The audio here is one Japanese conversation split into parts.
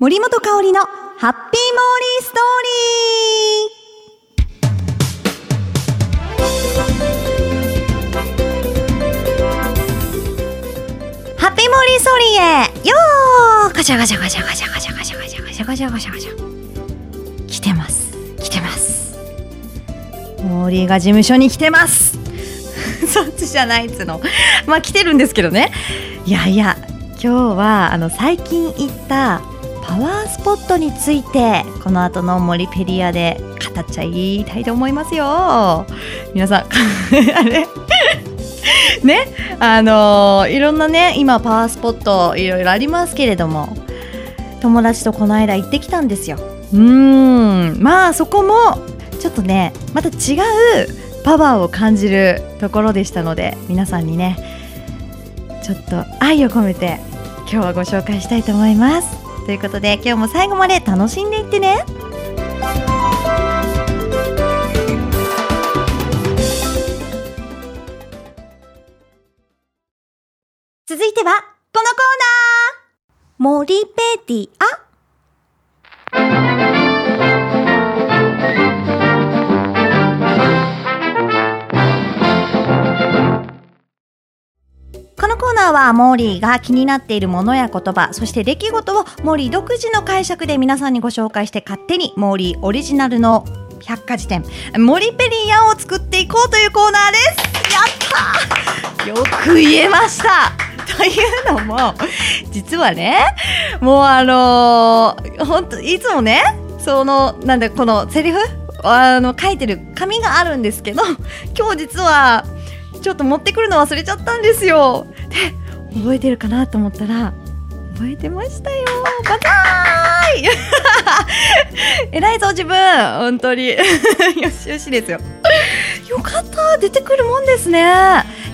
森本香里のハッピーモーリーストーリー。ハッピーモーリーストーリーへ。よー。ガチャガチャガチャガチャガチャガチャガチャガチャガチャガチャガチャ。来てます。来てます。モーリーが事務所に来てます。そっちじゃないっつの。まあ来てるんですけどね。いやいや今日はあの最近行ったパワースポットについてこの後の森ペリアで語っちゃいたいと思いますよ。皆さん あれ？ね？あのーいろんなね今パワースポットいろいろありますけれども友達とこの間行ってきたんですよ。うーん。まあそこもちょっとねまた違うパワーを感じるところでしたので皆さんにねちょっと愛を込めて今日はご紹介したいと思います。ということで今日も最後まで楽しんでいってね。続いてはこのコーナー。森ペディアのコーナーはモーリーが気になっているものや言葉、そして出来事をモーリー独自の解釈で皆さんにご紹介して勝手にモーリーオリジナルの百科事典、モリペリアンを作っていこうというコーナーです。やったーよく言えました というのも、実はね、もうあのー、本当いつもね、その、なんだ、このセリフ？あの、書いてる紙があるんですけど、今日実は、ちょっと持ってくるの忘れちゃったんですよ。で、覚えてるかなと思ったら、覚えてましたよ。バカーい 偉いぞ、自分本当に。よしよしですよ。よかった出てくるもんですね。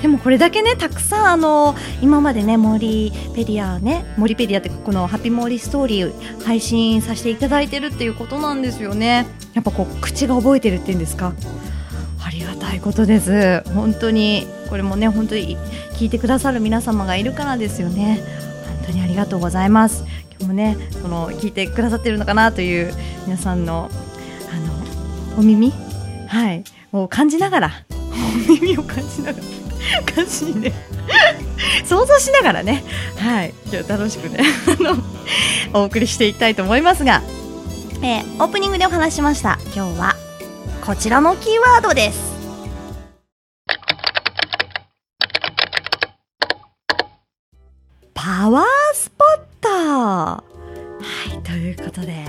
でもこれだけね、たくさんあの、今までね、森ペディアね、森ペディアってこのハッピーモーリーストーリー配信させていただいてるっていうことなんですよね。やっぱこう、口が覚えてるっていうんですか？ことです。本当にこれもね本当に聞いてくださる皆様がいるからですよね。本当にありがとうございます。今日もねその聞いてくださってるのかなという皆さんのあのお耳？はい。を感じながら。お耳を感じながら。感じにね想像しながらね。はい。今日楽しくねあのお送りしていきたいと思いますが、えーオープニングでお話しました。今日はこちらのキーワードです。パワースポットはい、ということで、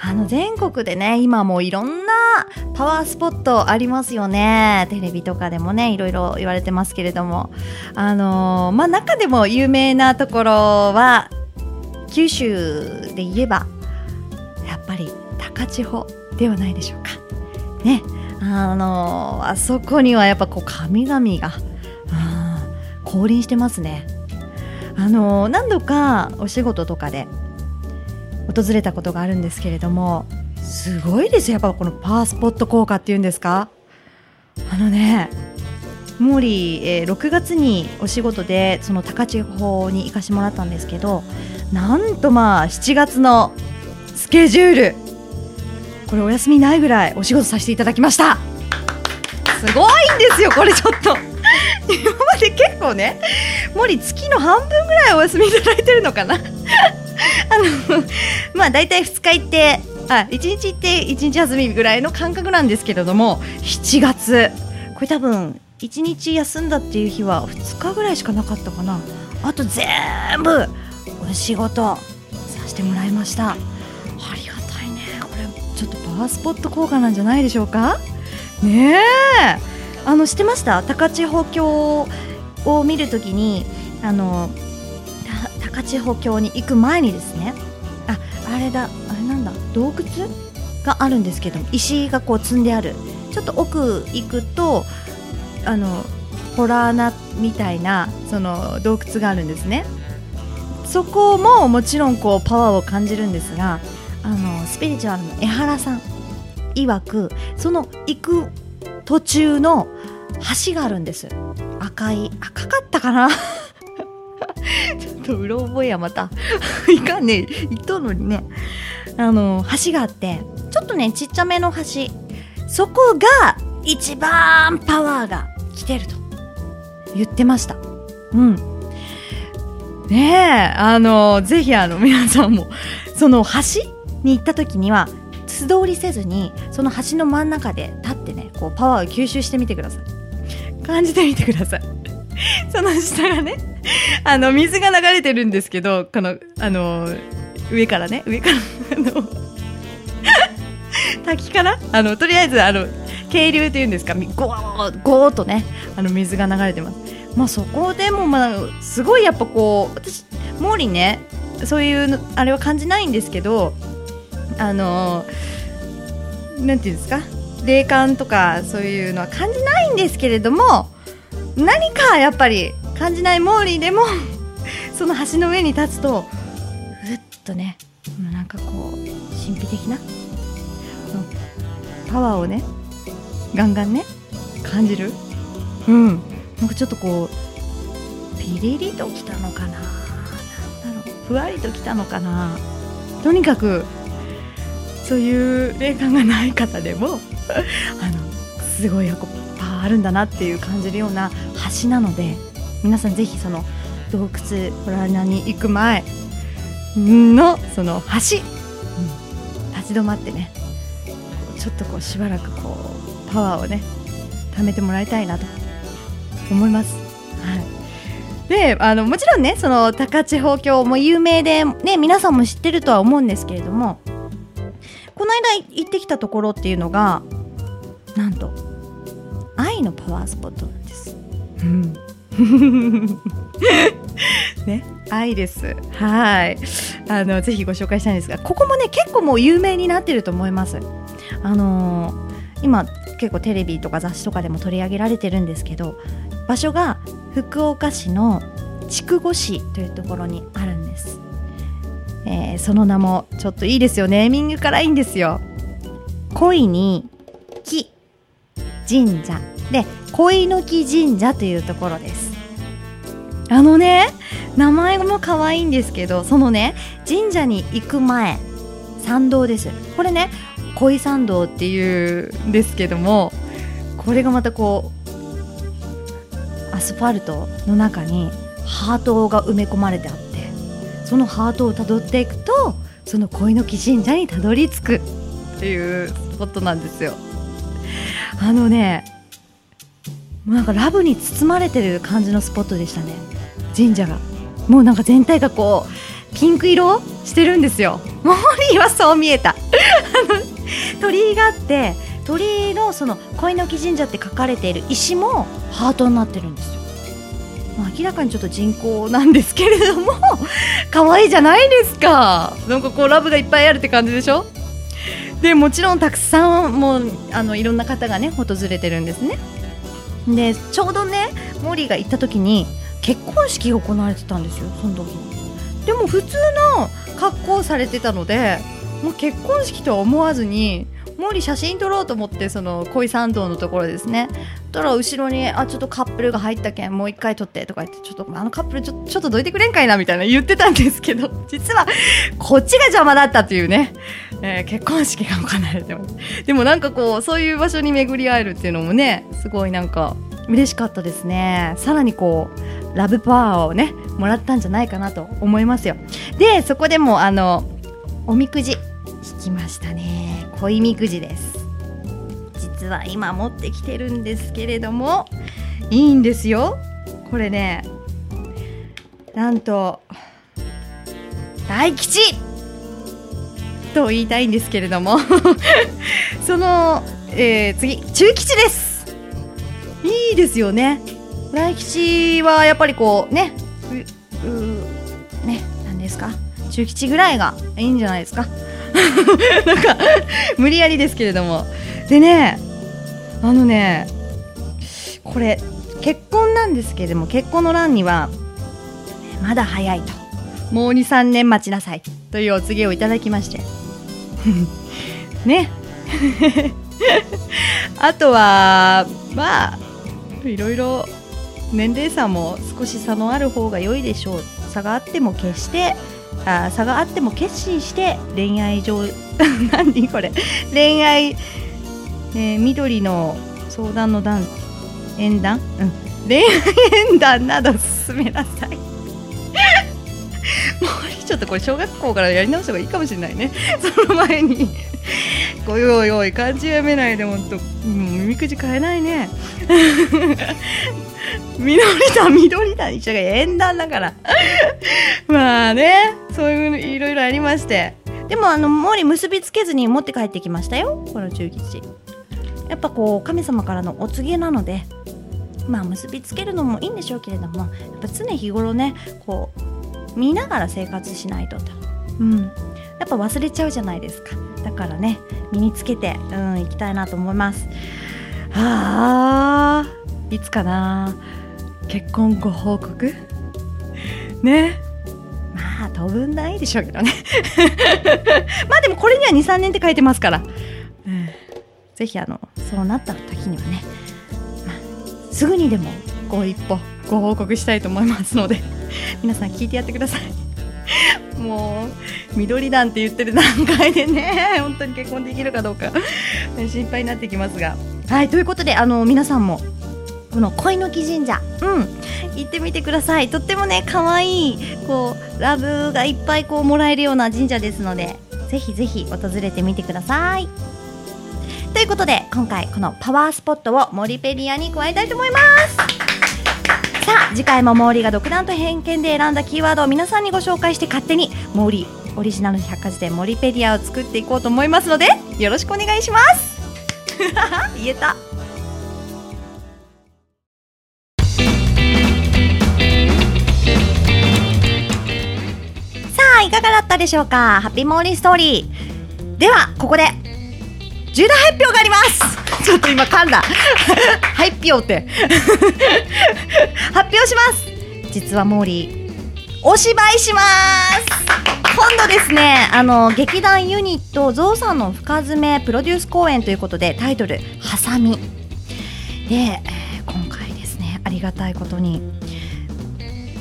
あの全国でね、今もいろんなパワースポットありますよね。テレビとかでもね、いろいろ言われてますけれども、あのーまあ、中でも有名なところは、九州で言えば、やっぱり高千穂ではないでしょうか。ね、あのあそこにはやっぱこう神々が、うん降臨してますね。あの何度かお仕事とかで訪れたことがあるんですけれども、すごいですよ、やっぱこのパワースポット効果っていうんですか？あのね、モーリー、えー6月にお仕事でその高千穂に行かしてもらったんですけど、なんとまあ7月のスケジュールこれお休みないぐらいお仕事させていただきました。すごいんですよこれちょっと。今まで結構ね森月の半分ぐらいお休みいただいてるのかな。あのまあ大体2日行ってあ1日行って1日休みぐらいの感覚なんですけれども7月。これ多分1日休んだっていう日は2日ぐらいしかなかったかな。あと全部お仕事させてもらいました。ありがたいね。これちょっとパワースポット効果なんじゃないでしょうか？ねえ。あの知ってました？高千穂峡を見るときにあの高千穂峡に行く前にですね。ああれだ。あれなんだ。洞窟？があるんですけど石がこう積んである。ちょっと奥行くとあのホラー穴みたいなその洞窟があるんですね。そこももちろんこうパワーを感じるんですがあのスピリチュアルの江原さん曰くその行く途中の橋があるんです。赤い赤かったかな？ちょっとうろ覚えやまた。いかんね。言っとんのにね。あの橋があってちょっとねちっちゃめの橋。そこが一番パワーが来てると。言ってました。うん。ねえあのぜひあの皆さんもその橋に行った時には素通りせずにその橋の真ん中で立ってねこうパワーを吸収してみてください。感じてみてください。その下がねあの水が流れてるんですけどこのあの上からね上から あの滝から？あのとりあえずあの渓流っていうんですか？ゴーゴーとねあの水が流れてます。まあそこでもまあすごいやっぱこう私毛利ねそういうあれは感じないんですけどあのなんていうんですか？霊感とかそういうのは感じないんですけれども何かやっぱり感じないモーリーでも その橋の上に立つとふっとねなんかこう神秘的なパワーをねガンガンね感じる。うん。なんかちょっとこうピリリときたのかな。なんだろう。ふわりときたのかな。とにかくそういう霊感がない方でも あのすごいパワーあるんだなっていう感じるような橋なので皆さんぜひその洞窟ホラーナに行く前のその橋、うん、立ち止まってねちょっとこうしばらくこうパワーをね貯めてもらいたいなと思います。はいであのもちろんねその高千穂峡も有名で、ね、皆さんも知ってるとは思うんですけれどもこの間行ってきたところっていうのがなんと愛のパワースポットなんです。うん ね、愛です。はい。あの、ぜひご紹介したいんですが、ここもね、結構もう有名になってると思います。あのー、今、結構テレビとか雑誌とかでも取り上げられてるんですけど、場所が福岡市の筑後市というところにあるんです。えー、その名もちょっといいですよネーミングからいいんですよ恋に木神社。で恋の木神社というところです。あのね名前も可愛いんですけどそのね神社に行く前参道です。これね恋参道っていうんですけどもこれがまたこうアスファルトの中にハートが埋め込まれてあってそのハートをたどっていくとその恋の木神社にたどり着くっていうスポットなんですよ。あのねなんかラブに包まれてる感じのスポットでしたね。神社が。もうなんか全体がこうピンク色してるんですよ。モーリーはそう見えた。鳥居があって鳥居のその恋の木神社って書かれている石もハートになってるんですよ。明らかにちょっと人工なんですけれども可愛いじゃないですか。なんかこうラブがいっぱいあるって感じでしょ？でもちろんたくさんもうあのいろんな方がね訪れてるんですね。でちょうどねモーリーが行った時に結婚式が行われてたんですよその時。にでも普通の格好をされてたのでもう結婚式とは思わずにモーリー写真撮ろうと思ってその恋参道のところですね。たら後ろにあちょっとカップルが入ったけんもう一回撮ってとか言ってちょっとあのカップルちょちょっとどいてくれんかいなみたいな言ってたんですけど実はこっちが邪魔だったっていうね、えー、結婚式が行われてます。でもなんかこうそういう場所に巡り会えるっていうのもねすごいなんか嬉しかったですね。さらにこうラブパワーをねもらったんじゃないかなと思いますよ。でそこでもあのおみくじ引きましたね。恋みくじです。実は今持ってきてるんですけれどもいいんですよ。これねなんと大吉。と言いたいんですけれども。その、えー、次中吉です。いいですよね。大吉はやっぱりこうねううね何ですか？中吉ぐらいがいいんじゃないですか？なんか無理やりですけれども。でねあのねこれ結婚なんですけれども結婚の欄にはまだ早いと。もう23年待ちなさい。というお告げをいただきまして。ね。あとはまあいろいろ年齢差も少し差のある方が良いでしょう。差があっても決してあ差があっても決心して恋愛上 何これ。恋愛、えー、緑の相談の段縁談、うん、恋愛縁談など進めなさい。ちょっとこれ小学校からやり直した方がいいかもしれないね。その前に。おいおいおい漢字読めないでほんともう耳くじ変えないね。緑だ緑だ一緒が縁談だから。まあねそういうのいろいろありまして。でもあの毛利結びつけずに持って帰ってきましたよ。この中吉。やっぱこう神様からのお告げなので。まあ結びつけるのもいいんでしょうけれどもやっぱ常日頃ねこう見ながら生活しないとと。うん。やっぱ忘れちゃうじゃないですか。だからね身につけてうん行きたいなと思います。はあいつかな。結婚ご報告？ね。まあ当分ないでしょうけどね。まあでもこれには23年って書いてますから、うん、ぜひあのそうなった時にはね、まあ、すぐにでもご一歩ご報告したいと思いますので皆さん聞いてやってください もう緑団って言ってる段階でね 本当に結婚できるかどうか心配になってきますがはいということであの皆さんもこの恋の木神社、うん、行ってみてください。とってもね、可愛いこうラブがいっぱいこうもらえるような神社ですので、ぜひぜひ訪れてみてください。ということで、今回このパワースポットをモリペリアに加えたいと思います。さあ、次回もモーリーが独断と偏見で選んだキーワードを皆さんにご紹介して勝手にモーリーオリジナル百科事典モリペディアを作っていこうと思いますので、よろしくお願いします。言えた。いかがだったでしょうか？ハッピーモーリーストーリーではここで重大発表がありますちょっと今噛んだ。発表って。発表します。実はモーリーお芝居します。今度ですねあの劇団ユニットゾウさんの深爪プロデュース公演ということでタイトル「ハサミ」で、えー、今回ですねありがたいことに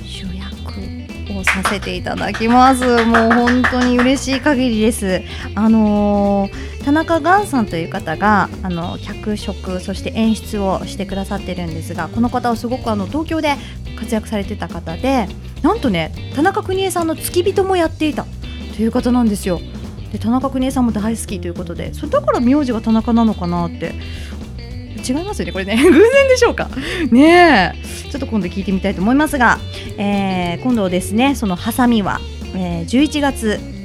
主役をさせていただきます。もう本当に嬉しい限りです。あのー、田中雁さんという方があの脚色そして演出をしてくださってるんですがこの方はすごくあの東京で活躍されてた方でなんとね田中邦衛さんの付き人もやっていた。という方なんですよ。で田中邦衛さんも大好きということでそれだから名字が田中なのかなって。違いますよねこれね。偶然でしょうか。ねえ。ちょっと今度聞いてみたいと思いますが、えー、今度ですねそのハサミは、えー、11月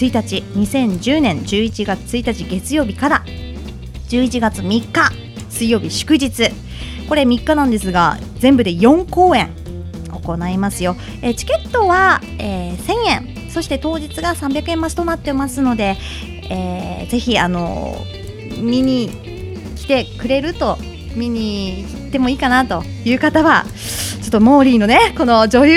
1日2010年11月1日月曜日から11月3日水曜日祝日。これ3日なんですが全部で4公演行いますよ、えー、チケットは、えー、1000円。そして当日が300円増しとなってますので、えー、ぜひあの見に来てくれると見に行ってもいいかなという方はちょっとモーリーのねこの女優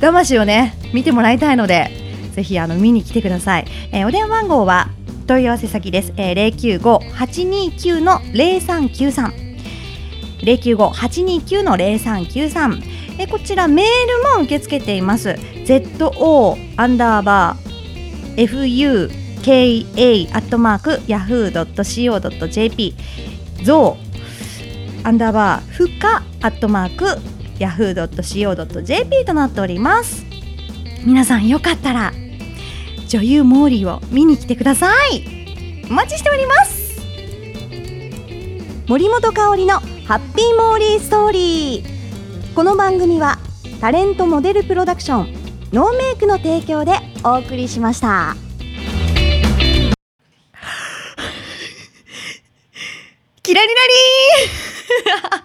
魂をね見てもらいたいのでぜひあの見に来てください、えー、お電話番号は問い合わせ先です、えー、095-829の0393 095-829の0393えこちらメールも受け付けています。ZO アンダーバー FU ka アットマーク yahoo.co.jp ゾウアンダーバーふかアットマークヤフー .co.jp となっております。皆さんよかったら女優モーリーを見に来てください。お待ちしております。森本香里のハッピーモーリーストーリーこの番組はタレントモデルプロダクションノーメイクの提供でお送りしました。キラリラリー。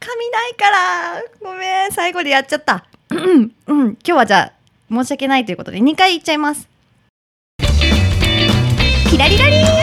髪ないから。ごめん。最後でやっちゃった。うん。今日はじゃあ申し訳ないということで2回言っちゃいます。キラリラリー。